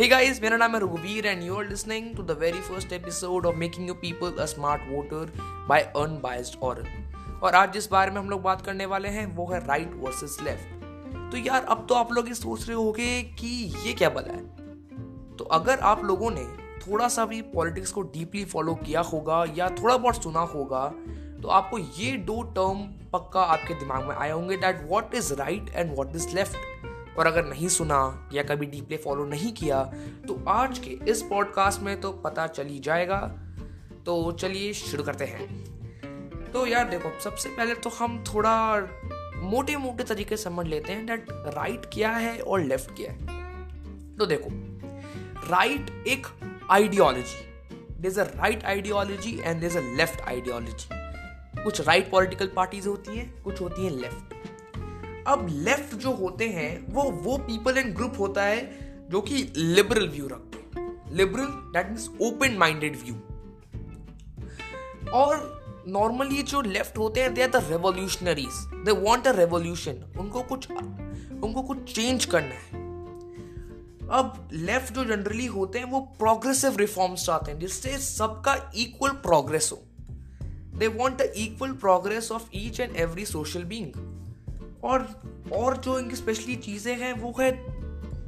Hey guys, मेरा नाम है रघुवीर and you are listening to the very first episode of making you people a smart voter by unbiased aural और आज जिस बारे में हम लोग बात करने वाले हैं वो है राइट वर्सेस लेफ़्ट तो यार अब तो आप लोग ये सोच रहे होगे कि ये क्या बला है? तो अगर आप लोगों ने थोड़ा सा भी पॉलिटिक्स को डीपली फॉलो किया होगा या थोड़ा बहुत सुना होगा तो आपको ये दो टर्म पक्का आपके दिमाग में आए होंगे that what is right and what is left और अगर नहीं सुना या कभी डीपली फॉलो नहीं किया तो आज के इस पॉडकास्ट में तो पता चल जाएगा। तो चलिए शुरू करते हैं। तो यार देखो, सबसे पहले तो हम थोड़ा मोटे मोटे तरीके समझ लेते हैं डेट राइट क्या है और लेफ़्ट क्या है। तो देखो राइट एक ideology there a right ideology and there a left ideology कुछ राइट पॉलिटिकल पार्टीज़ होती हैं, कुछ होती हैं लेफ़्ट अब लेफ़्ट जो होते हैं, वो वो पीपल एंड ग्रुप होता है जो कि लिबरल व्यू रखते हैं। Liberal that means open minded view और नॉर्मली जो लेफ़्ट होते हैं they are the revolutionaries they want a revolution उनको कुछ उनको कुछ चेंज करना है। अब लेफ़्ट जो जनरली होते हैं, वो प्रोग्रेसिव रिफॉर्म्स चाहते हैं, जिससे सबका इक्वल प्रोग्रेस हो। They want the equal progress of each and every social being और और जो इनकी स्पेशली चीज़ें हैं, वो है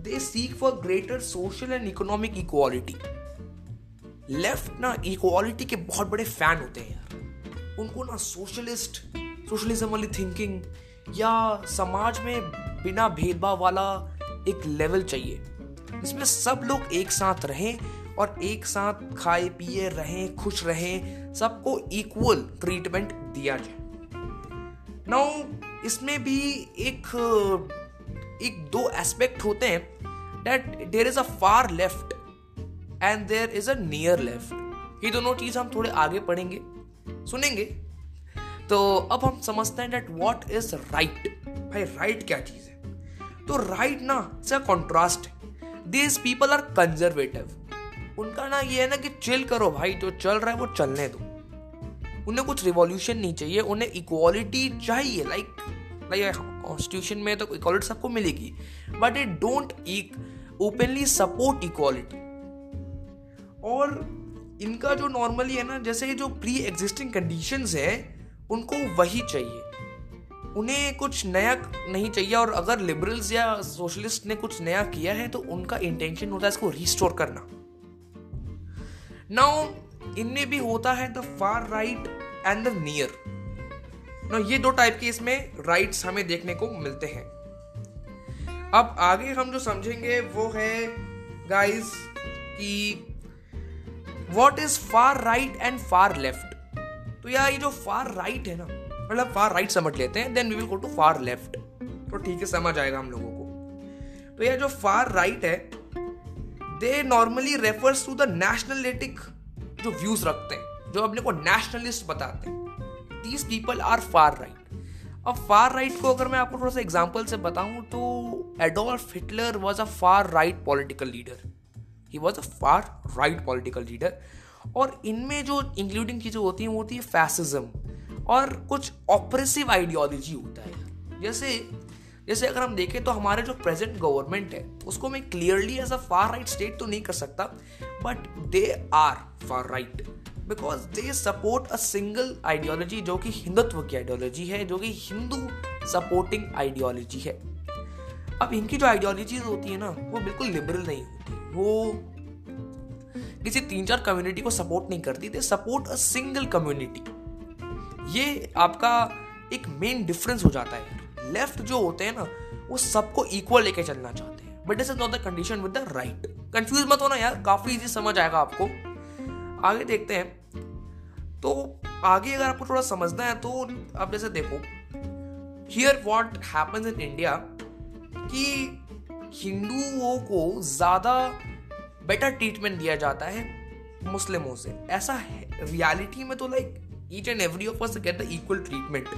they seek for greater social and economic equality left ना इक्वालिटी के बहुत बड़े फ़ैन होते हैं यार। उनको ना सोशलिस्ट सोशलिज्म वाली थिंकिंग या समाज में बिना भेदभाव वाला एक लेवल चाहिए। इसमें सब लोग एक साथ रहें और एक साथ खाए, पिए, रहें, खुश रहें, सबको इक्वल ट्रीटमेंट दिया जाए। नाउ इसमें भी एक एक दो एस्पेक्ट होते हैं that there is a far left and there is a near left ये दोनों चीज़ हम थोड़े आगे पढ़ेंगे, सुनेंगे। तो अब हम समझते हैं डेट वॉट इज़ राइट भाई राइट क्या चीज़ है? तो राइट ना it's a contrast this people are conservative उनका ना ये है ना कि चिल करो भाई, जो चल रहा है वो चलने दो। उन्हें कुछ रिवॉल्यूशन नहीं चाहिए, उन्हें इक्वालिटी चाहिए लाइक लाइक कॉन्स्टिट्यूशन में तो इक्वालिटी सबको मिलेगी but it don't openly support equality और इनका जो नॉर्मली है ना, जैसे जो प्री एग्जिस्टिंग कंडीशन है, उनको वही चाहिए। उन्हें कुछ नया नहीं चाहिए, और अगर लिबरल्स या सोशलिस्ट ने कुछ नया किया है तो उनका इंटेंशन होता है इसको रिस्टोर करना। नाउ इनमें भी होता है the far right and the near ना ये दो टाइप के इसमें राइट्स हमें देखने को मिलते हैं। अब आगे हम जो समझेंगे वो है गाइस कि what is far right and far left तो यार, ये जो फार राइट है ना मतलब फार राइट समझ लेते हैं then we will go to far left तो ठीक है, समझ आएगा हम लोगों को। तो यह जो फार राइट है they normally refers to the nationalistic जो व्यूज़ रखते हैं, जो अपने को नेशनलिस्ट बताते हैं। These people are far right अब फार राइट को अगर मैं आपको थोड़ा सा एग्ज़ाम्पल से बताऊँ तो Adolf Hitler was a far right political leader he was a far right political leader और इनमें जो इंक्लूडिंग चीज़ें होती हैं, वो होती है फैसिज्म और कुछ ऑपरेसिव आइडियोलॉजी होता है। जैसे जैसे अगर हम देखें तो हमारे जो प्रेजेंट गवर्नमेंट है, उसको मैं clearly as a far right state तो नहीं कर सकता but they are far right because they support a single ideology जो कि हिंदुत्व की आइडियोलॉजी है, जो कि हिंदू सपोर्टिंग आइडियोलॉजी है। अब इनकी जो आइडियोलॉजीज होती है ना, वो बिल्कुल लिबरल नहीं होती। वो किसी तीन चार कम्युनिटी को सपोर्ट नहीं करती। They support a single community ये आपका एक मेन डिफरेंस हो जाता है। लेफ़्ट जो होते हैं ना, वो सबको इक्वल लेके चलना चाहते हैं। But this is not the condition with the right confuse मत होना यार, काफ़ी इजी समझ आएगा आपको। आगे देखते हैं। तो आगे अगर आपको थोड़ा समझना है तो आप जैसे देखो here what happens in India कि हिंदुओं को ज़्यादा बेटर ट्रीटमेंट दिया जाता है मुस्लिमों से। ऐसा है रियलिटी में तो like each and every of us get the equal treatment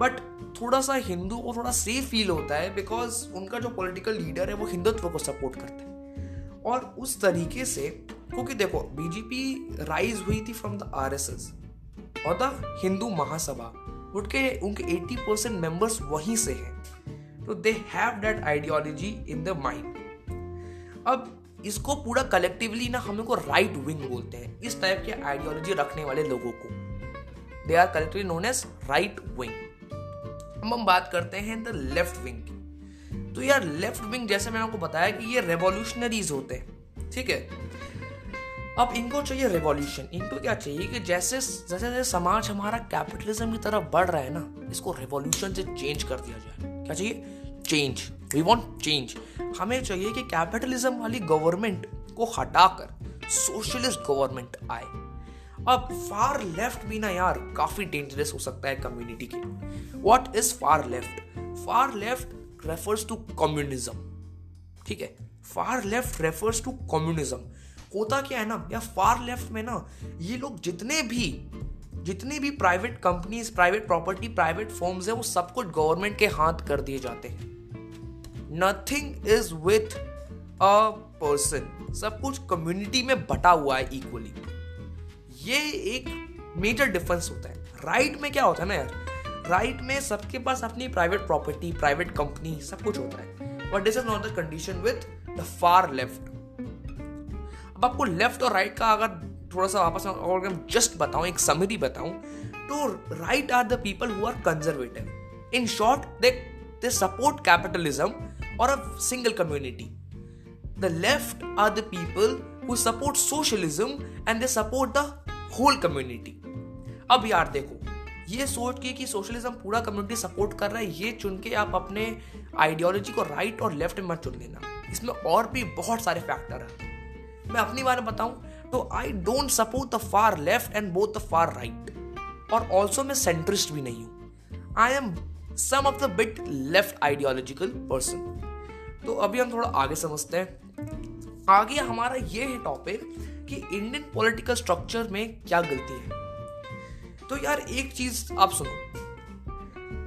but थोड़ा सा हिंदू को थोड़ा सेफ़ फील होता है बिकॉज़ उनका जो पॉलिटिकल लीडर है वो हिंदुत्व को सपोर्ट करता है। और उस तरीके से, क्योंकि देखो बीजेपी राइज हुई थी from the R S S और द हिंदू महासभा, उनके उनके 80 परसेंट मेंबर्स वहीं से हैं। तो they have that ideology in the mind अब इसको पूरा कलेक्टिवली ना हम को राइट विंग बोलते हैं, इस टाइप के आइडियोलॉजी रखने वाले लोगों को। They are collectively known as right wing अब हम बात करते हैं द लेफ़्ट विंग की। तो यार लेफ़्ट विंग जैसे मैंने आपको बताया कि ये रेवोल्यूशनरीज होते हैं, ठीक है? अब इनको चाहिए रेवोल्यूशन इनको क्या चाहिए कि जैसे जैसे जैसे समाज हमारा कैपिटलिज्म की तरफ़ बढ़ रहा है ना, इसको रेवोल्यूशन से चेंज कर दिया जाए। क्या चाहिए? चेंज वी वॉन्ट चेंज हमें चाहिए कि कैपिटलिज्म वाली गवर्नमेंट को हटाकर सोशलिस्ट गवर्नमेंट आए। अब फार लेफ़्ट भी ना यार, काफ़ी डेंजरस हो सकता है कम्युनिटी के। What is far left far left refers to communism ठीक है? Far left refers to communism होता क्या है ना? या फार लेफ़्ट में ना, ये लोग जितने भी जितने भी private companies private property private firms है, वो सब कुछ गवर्नमेंट के हाथ कर दिए जाते हैं। Nothing is with a person सब कुछ कम्युनिटी में बटा हुआ है इक्वली ये एक मेजर डिफरेंस होता है। राइट right में क्या होता है ना यार? राइट right में सबके पास अपनी प्राइवेट प्रॉपर्टी प्राइवेट कंपनी सब कुछ होता है। But this is not the condition with the far left अब आपको लेफ़्ट और राइट right का अगर थोड़ा सा वापस और जस्ट बताऊँ, एक समरी बताऊँ तो right are the people who are conservative in short they they support capitalism और a single community the left are the people who support socialism and they support the whole community अब यार देखो, ये सोच के कि सोशलिज्म पूरा community support कर रहा है, ये चुन के आप अपने आइडियोलॉजी को राइट और लेफ़्ट में मत चुन लेना। इसमें और भी बहुत सारे फैक्टर हैं। मैं अपनी बारे में बताऊँ तो I don't support the far left and both the far right और ऑल्सो मैं सेंट्रिस्ट भी नहीं हूँ। I am some of the bit left ideological person तो अभी हम थोड़ा आगे समझते हैं। आगे हमारा ये है टॉपिक कि इंडियन पॉलिटिकल स्ट्रक्चर में क्या गलती है। तो यार एक चीज़ आप सुनो।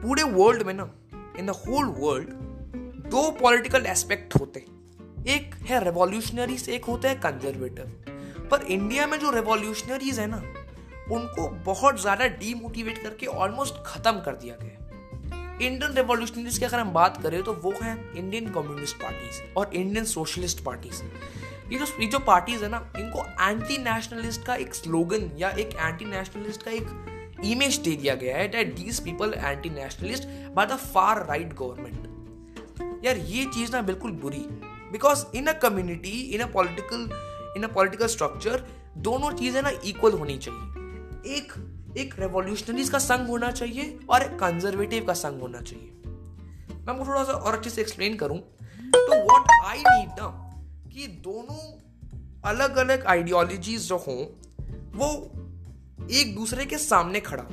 पूरे वर्ल्ड में ना इन द होल वर्ल्ड दो पॉलिटिकल एस्पेक्ट होते हैं। एक है रेवोल्यूशनरीज एक होता है कंजर्वेटिव पर इंडिया में जो रेवोल्यूशनरीज है ना, उनको बहुत ज़्यादा डीमोटिवेट करके ऑलमोस्ट खत्म कर दिया गया इंडियन रेवोल्यूशनरीज की अगर हम बात करें तो वो हैं इंडियन कम्युनिस्ट पार्टीज़ और इंडियन सोशलिस्ट पार्टीज़ ये जो ये जो पार्टीज़ है ना, इनको एंटी नेशनलिस्ट का एक स्लोगन या एक एंटी नेशनलिस्ट का एक इमेज दे दिया गया है that these people anti nationalist by the far right government यार, ये चीज़ ना बिल्कुल बुरी because in a community in a political in a political structure दोनों चीज़ें ना इक्वल होनी चाहिए। एक एक रेवोल्यूशनरीज का संग होना चाहिए और एक कंजर्वेटिव का संग होना चाहिए। मैं आपको थोड़ा सा और अच्छे से एक्सप्लेन करूँ। तो व्हाट आई नीड ना, कि दोनों अलग अलग आइडियोलॉजीज जो हों, वो एक दूसरे के सामने खड़ा।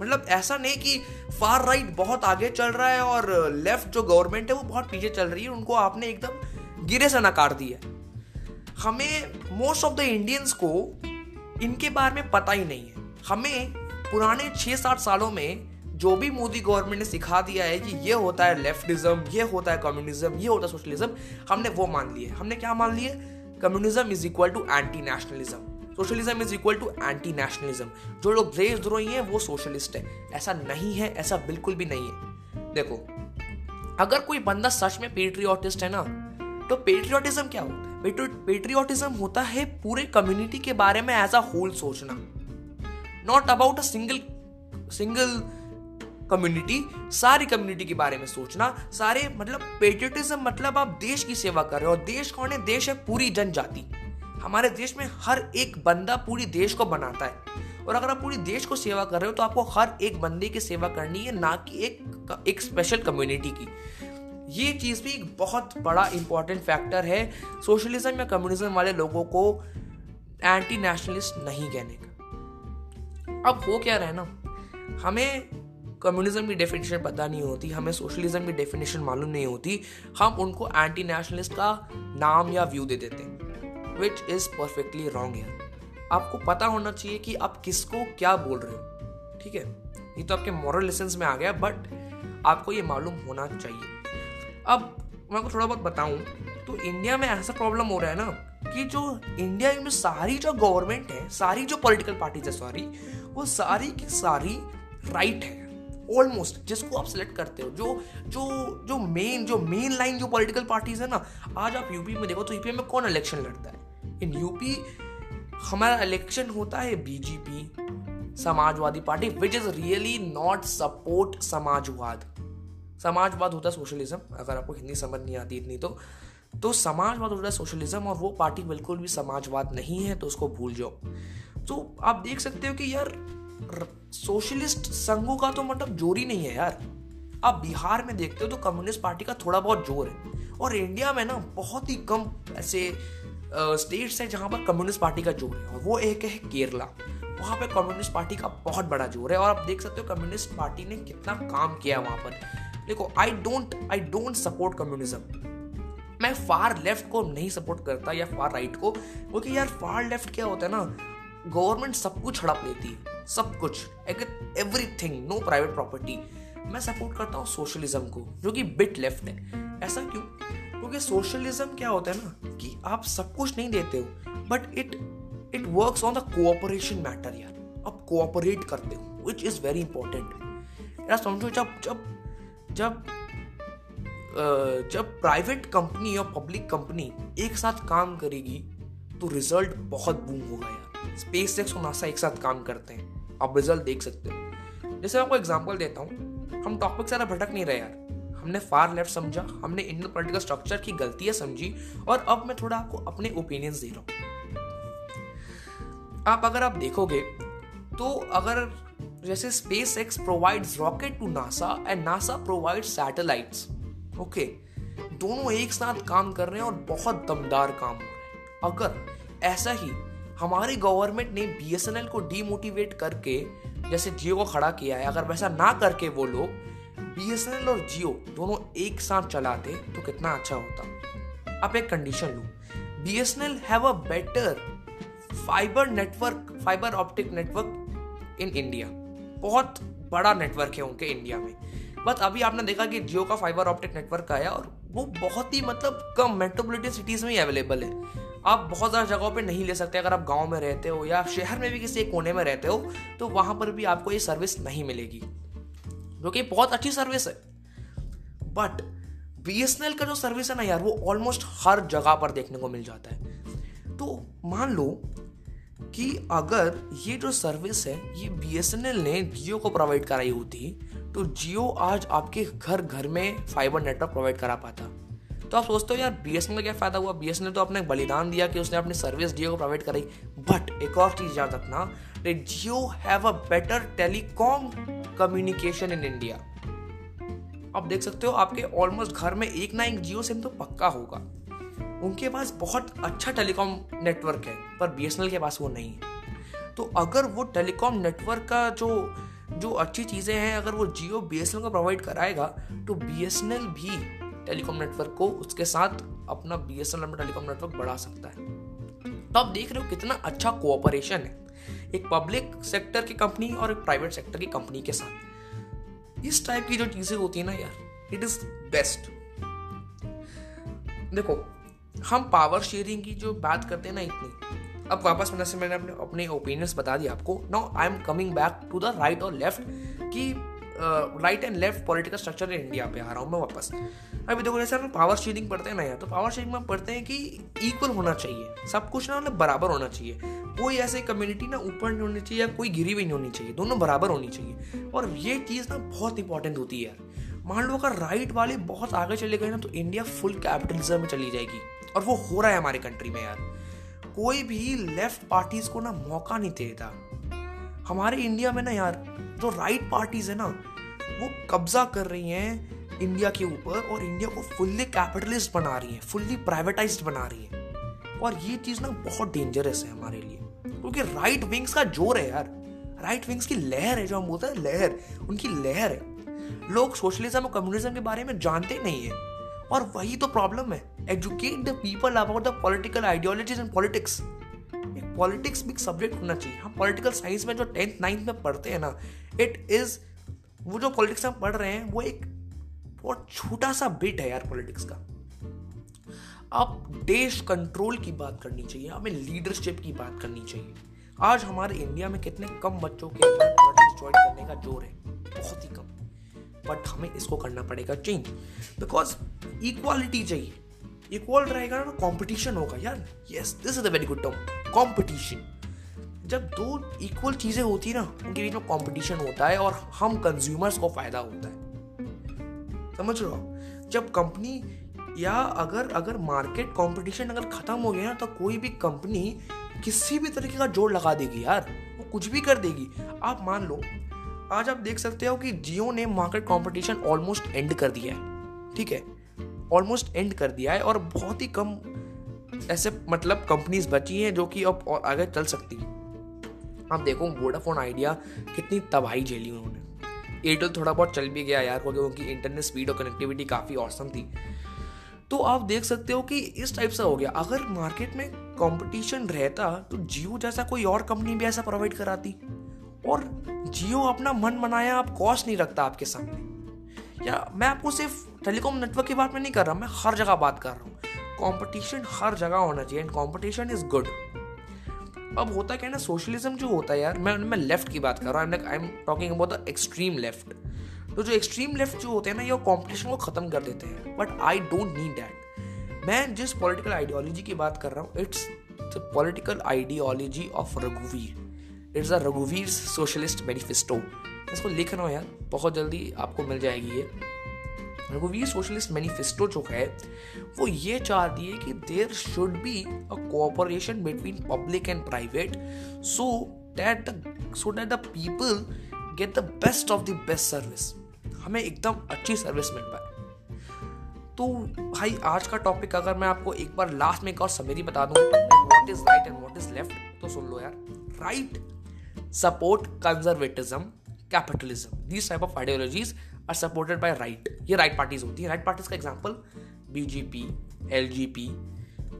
मतलब ऐसा नहीं कि फार राइट बहुत आगे चल रहा है और लेफ़्ट जो गवर्नमेंट है, वो बहुत पीछे चल रही है, उनको आपने एकदम गिरे से नकार दिया हमें मोस्ट ऑफ़ द इंडियंस को इनके बारे में पता ही नहीं है। हमें पुराने छः सात सालों में जो भी मोदी गवर्नमेंट ने सिखा दिया है कि ये होता है लेफ्टिज्म ये होता है कम्युनिज्म ये होता है सोशलिज्म हमने वो मान लिए हमने क्या मान लिए communism is equal to anti nationalism socialism is equal to anti nationalism जो लोग देश द्रोही हैं, वो सोशलिस्ट है। ऐसा नहीं है, ऐसा बिल्कुल भी नहीं है। देखो, अगर कोई बंदा सच में पेट्रियोटिस्ट है ना तो पेट्रियोटिज्म क्या होता है? पेट्रियोटिज्म होता है पूरे कम्युनिटी के बारे में एज अ होल सोचना। Not about a single single community सारी कम्युनिटी के बारे में सोचना, सारे मतलब पेट्रियटिज्म मतलब आप देश की सेवा कर रहे हो, और देश कौन है? देश है पूरी जनजाति। हमारे देश में हर एक बंदा पूरी देश को बनाता है। और अगर आप पूरी देश को सेवा कर रहे हो तो आपको हर एक बंदे की सेवा करनी है, ना कि एक एक स्पेशल कम्युनिटी की। ये चीज़ भी एक बहुत बड़ा इंपॉर्टेंट फैक्टर है। सोशलिज्म या कम्युनिज्म वाले लोगों को एंटी नेशनलिस्ट नहीं कहने का। अब हो क्या रहा है ना? हमें कम्युनिज्म की डेफिनेशन पता नहीं होती, हमें सोशलिज्म की डेफिनेशन मालूम नहीं होती, हम उनको एंटी नेशनलिस्ट का नाम या व्यू दे देते विच इज़ परफेक्टली रॉन्ग है आपको पता होना चाहिए कि आप किसको क्या बोल रहे हो, ठीक है? ये तो आपके मॉरल लेसन में आ गया बट आपको ये मालूम होना चाहिए। अब मैं आपको थोड़ा बहुत बताऊँ तो इंडिया में ऐसा प्रॉब्लम हो रहा है ना, कि जो इंडिया में सारी जो गवर्नमेंट है, सारी जो पॉलिटिकल पार्टीज़ है सॉरी वो सारी की सारी राइट है। ऑलमोस्ट जिसको आप सिलेक्ट करते हो, जो जो जो मेन जो मेन लाइन जो पॉलिटिकल पार्टीज़ है ना, आज आप यूपी में देखो तो यूपी में कौन इलेक्शन लड़ता है? इन यूपी हमारा इलेक्शन होता है BJP Samajwadi Party which is really not support समाजवाद। समाजवाद होता है सोशलिज्म अगर आपको हिंदी समझ नहीं आती इतनी तो। तो समाजवाद होता है सोशलिज्म और वो पार्टी बिल्कुल भी समाजवाद नहीं है तो उसको भूल जाओ। तो आप देख सकते हो कि यार सोशलिस्ट संघों का तो मतलब ज़ोर ही नहीं है यार। आप बिहार में देखते हो तो कम्युनिस्ट पार्टी का थोड़ा बहुत ज़ोर है। और इंडिया में ना बहुत ही कम ऐसे स्टेट्स हैं जहाँ पर कम्युनिस्ट पार्टी का ज़ोर है। और वो एक है केरला। वहाँ पे कम्युनिस्ट पार्टी का बहुत बड़ा ज़ोर है। और आप देख सकते हो कम्युनिस्ट पार्टी ने कितना काम किया वहाँ पर। देखो I don't I don't support communism मैं फार लेफ़्ट को नहीं सपोर्ट करता या फार राइट को। क्योंकि यार फार लेफ़्ट क्या होता है ना गवर्नमेंट सब कुछ हड़प लेती है, सब कुछ एवरीथिंग नो प्राइवेट प्रॉपर्टी मैं सपोर्ट करता हूँ सोशलिज्म को, जो कि बिट लेफ़्ट है। ऐसा क्यों? क्योंकि सोशलिज्म क्या होता है ना, कि आप सब कुछ नहीं देते हो but it it works on the cooperation matter यार। आप कोऑपरेट करते हो विच इज़ वेरी इंपॉर्टेंट यार समझो, जब जब जब जब प्राइवेट कंपनी और पब्लिक कंपनी एक साथ काम करेगी तो रिज़ल्ट बहुत बूम होगा यार। स्पेस एक्स और नासा एक साथ काम करते हैं। आप रिज़ल्ट देख सकते हो। जैसे आपको एग्जांपल देता हूँ। हम टॉपिक से भटक नहीं रहे यार। हमने फार लेफ़्ट समझा, हमने इंडियन पॉलिटिकल स्ट्रक्चर की गलतियाँ समझी, और अब मैं थोड़ा आपको अपने ओपिनियंस दे रहा हूँ। आप अगर आप देखोगे तो अगर जैसे SpaceX provides rocket to NASA and NASA provide satellites okay दोनों एक साथ काम कर रहे हैं और बहुत दमदार काम हो रहा है। अगर ऐसा ही हमारी गवर्नमेंट ने बीएसएनएल को डीमोटिवेट करके, जैसे जियो को खड़ा किया है, अगर वैसा ना करके वो लोग बीएसएनएल और जियो दोनों एक साथ चलाते तो कितना अच्छा होता। आप एक condition low. BSNL have a better fibre network fibre optic network in India बहुत बड़ा नेटवर्क है उनके इंडिया में। बट अभी आपने देखा कि जियो का फाइबर ऑप्टिक नेटवर्क आया और वो बहुत ही मतलब कम मेट्रोपोलिटन सिटीज़ में ही अवेलेबल है। आप बहुत ज़्यादा जगहों पे नहीं ले सकते, अगर आप गाँव में रहते हो या शहर में भी किसी एक कोने में रहते हो तो वहाँ पर भी आपको ये सर्विस नहीं मिलेगी। जो कि बहुत अच्छी सर्विस है। बट बीएसएनएल का जो सर्विस है ना यार, वो ऑलमोस्ट हर जगह पर देखने को मिल जाता है। तो मान लो कि अगर ये जो सर्विस है, ये बीएसएनएल ने जियो को प्रोवाइड कराई होती तो जियो आज आपके घर घर में फाइबर नेटवर्क प्रोवाइड करा पाता। तो आप सोचते हो, यार बीएसएनएल का क्या फ़ायदा हुआ? बी ने तो अपने बलिदान दिया कि उसने अपनी सर्विस जियो को प्रोवाइड कराई। बट एक और चीज़ याद रखना Jio have a better telecom communication in India आप देख सकते हो, आपके ऑलमोस्ट घर में एक ना एक जियो सिम तो पक्का होगा। उनके पास बहुत अच्छा टेलीकॉम नेटवर्क है, पर बीएसएनएल के पास वो नहीं है। तो अगर वो टेलीकॉम नेटवर्क का जो जो अच्छी चीज़ें हैं, अगर वो जियो बी को प्रोवाइड कराएगा तो बीएसएनएल भी टेलीकॉम नेटवर्क को उसके साथ अपना बी एस में टेलीकॉम नेटवर्क बढ़ा सकता है। तो आप देख रहे हो कितना अच्छा कोऑपरेशन है। एक पब्लिक सेक्टर की कंपनी और एक प्राइवेट सेक्टर की कंपनी के साथ। इस टाइप की जो चीज़ें होती है ना यार इट इज़ बेस्ट देखो, हम पावर शेयरिंग की जो बात करते हैं ना इतनी। अब वापस मैंने अपने अपने ओपिनियंस बता दिए आपको। Now I am coming back to the right और लेफ़्ट कि right and left political structure in India पे आ रहा हूँ मैं वापस। अभी देखो जैसे हम पावर शेयरिंग पढ़ते हैं ना यार तो पावर शेयरिंग में पढ़ते हैं कि इक्वल होना चाहिए। सब कुछ ना मतलब बराबर होना चाहिए। कोई ऐसे कम्युनिटी ना ऊपर नहीं होनी चाहिए या कोई गिरी हुई नहीं होनी चाहिए, दोनों बराबर होनी चाहिए। और ये चीज़ ना बहुत इंपॉर्टेंट होती है यार। मान लो अगर राइट वाले बहुत आगे चले गए ना तो इंडिया फुल कैपिटलिज्म में चली जाएगी। और वो हो रहा है हमारे कंट्री में यार। कोई भी लेफ़्ट पार्टीज़ को ना मौका नहीं देता। हमारे इंडिया में ना यार, जो राइट पार्टीज़ है ना, वो कब्जा कर रही हैं इंडिया के ऊपर और इंडिया को फुल्ली कैपिटलिस्ट बना रही है फुल्ली प्राइवेटाइज बना रही है। और ये चीज़ ना बहुत डेंजरस है हमारे लिए। क्योंकि राइट विंग्स का ज़ोर है यार। राइट विंग्स की लहर है, जो हम बोलते हैं लहर, उनकी लहर है। लोग सोशलिज्म और कम्युनिज्म के बारे में जानते नहीं है। और वही तो प्रॉब्लम है। Educate the people about the political ideologies and politics एक पॉलिटिक्स भी सब्जेक्ट होना चाहिए। हम पॉलिटिकल साइंस में जो टेंथ नाइन्थ में पढ़ते हैं ना इट इज़ वो जो पॉलिटिक्स हम पढ़ रहे हैं, वो एक बहुत छोटा सा बिट है यार पॉलिटिक्स का। अब देश कंट्रोल की बात करनी चाहिए हमें लीडरशिप की बात करनी चाहिए। आज हमारे इंडिया में कितने कम बच्चों के ज्वाइन करने का ज़ोर है? बहुत ही कम। बट हमें इसको करना पड़ेगा चेंज बिकॉज़ इक्वालिटी चाहिए। इक्वल रहेगा ना कॉम्पिटिशन होगा। यार yes this is a very good term competition जब दो इक्वल चीज़ें होती है ना, उनके बीच में कॉम्पिटिशन होता है और हम कंज्यूमर्स को फ़ायदा होता है। समझ रहे हो? जब कंपनी या अगर अगर मार्केट कंपटीशन अगर खत्म हो गया ना तो कोई भी कंपनी किसी भी तरीके का जोड़ लगा देगी यार। वो कुछ भी कर देगी। आप मान लो, आज आप देख सकते हो कि जियो ने मार्केट कंपटीशन ऑलमोस्ट एंड कर दिया है। ठीक है? ऑलमोस्ट एंड कर दिया है और बहुत ही कम ऐसे मतलब कंपनीज़ बची हैं जो कि अब और आगे चल सकती हैं। आप देखो वोडाफोन आइडिया कितनी तबाही झेली उन्होंने। एयरटेल थोड़ा बहुत चल भी गया यार, क्योंकि उनकी इंटरनेट स्पीड और कनेक्टिविटी काफ़ी औसम थी। तो आप देख सकते हो कि इस टाइप से हो गया। अगर मार्केट में कंपटीशन रहता तो जियो जैसा कोई और कंपनी भी ऐसा प्रोवाइड कराती। और जियो अपना मन मनाया आप कॉस्ट नहीं रखता आपके सामने। या मैं आपको सिर्फ़ टेलीकॉम नेटवर्क की बात में नहीं कर रहा, मैं हर जगह बात कर रहा हूँ। कंपटीशन हर जगह होना चाहिए एंड कंपटीशन इज़ गुड अब होता क्या ना सोशलिज्म जो होता है यार, मैं मैं लेफ़्ट की बात कर रहा हूँ I am talking about the extreme left तो जो एक्सट्रीम लेफ़्ट जो होते हैं ना, ये कंपटीशन को खत्म कर देते हैं। But I don't need that मैं जिस पॉलिटिकल आइडियोलॉजी की बात कर रहा हूँ it's the political ideology of रघुवीर इट्स अ रघुवीर सोशलिस्ट मैनिफेस्टो इसको लिख रहा हूँ यार, बहुत जल्दी आपको मिल जाएगी ये। रघुवीर सोशलिस्ट मैनिफेस्टो जो है, वो ये चाहती है कि there should be a cooperation between public and private so that so that the people get the best of the best service हमें एकदम अच्छी सर्विस मिल पाए। तो भाई, आज का टॉपिक अगर मैं आपको एक बार लास्ट में एक और समेरी बता दूँ what is right and what is left तो सुन लो यार। Right support conservatism capitalism these type of ideologies are supported by right ये राइट पार्टीज़ होती हैं. राइट पार्टीज़ का example BJP L J P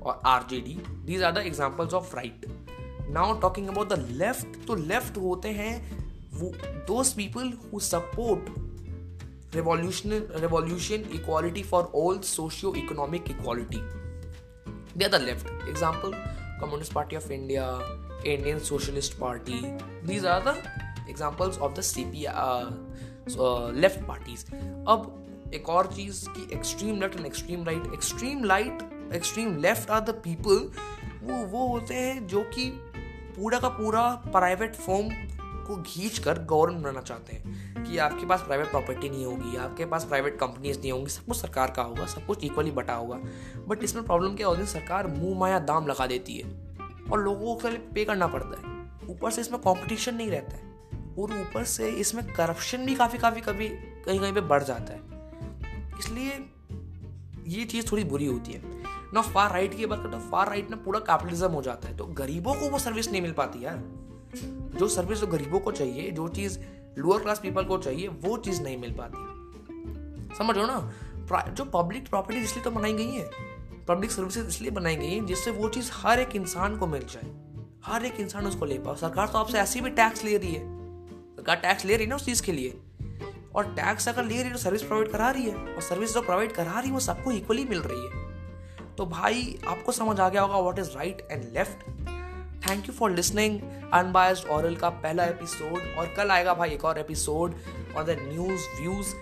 और R J D these are the examples of right now talking about the left तो left होते हैं वो those people who support revolution revolution equality for all socio economic equality they are the left example communist party of India Indian socialist party these are the examples of the C P R left parties अब एक और चीज़ की extreme left and extreme right extreme right extreme left are the people वो वो होते हैं जो कि पूरा का पूरा प्राइवेट फॉर्म को खींच कर गवर्नमेंट बनाना चाहते हैं कि आपके पास प्राइवेट प्रॉपर्टी नहीं होगी, आपके पास प्राइवेट कंपनीज़ नहीं होंगी, सब कुछ सरकार का होगा, सब कुछ इक्वली बटा होगा। बट इसमें प्रॉब्लम क्या होती है? सरकार मुँह माया दाम लगा देती है और लोगों को पे करना पड़ता है। ऊपर से इसमें कॉम्पिटिशन नहीं रहता है। और ऊपर से इसमें करप्शन भी काफ़ी काफ़ी, कभी कहीं कहीं पे बढ़ जाता है। इसलिए ये चीज़ थोड़ी बुरी होती है। ना फार राइट की बात करते हैं फार राइट में पूरा कैपिटलिज्म हो जाता है। तो गरीबों को वो सर्विस नहीं मिल पाती यार। जो सर्विस जो गरीबों को चाहिए, जो चीज़ लोअर क्लास पीपल को चाहिए, वो चीज़ नहीं मिल पाती। समझ ना? जो पब्लिक प्रॉपर्टी इसलिए तो बनाई गई है। पब्लिक सर्विसेज़ इसलिए बनाई गई हैं जिससे वो चीज़ हर एक इंसान को मिल जाए। हर एक इंसान उसको ले पाओ सरकार तो आपसे ऐसी भी टैक्स ले रही है। सरकार टैक्स ले रही है ना उस चीज़ के लिए। और टैक्स अगर ले रही है तो सर्विस प्रोवाइड करा रही है। और सर्विस जो प्रोवाइड करा रही है, वो सबको इक्वली मिल रही है। तो भाई, आपको समझ आ गया होगा what is right and left thank you for listening Unbiased Aural का पहला एपिसोड और कल आएगा भाई एक और एपिसोड और द न्यूज़ व्यूज़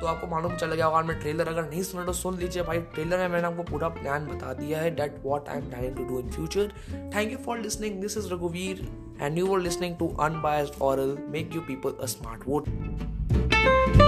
तो आपको मालूम चल गया होगा, मैं ट्रेलर अगर नहीं सुना तो सुन लीजिए भाई। ट्रेलर में मैंने आपको पूरा प्लान बता दिया है that what I am planning to do in future thank you for listening this is रघुवीर and you are listening to Unbiased Aural make you people a smart vote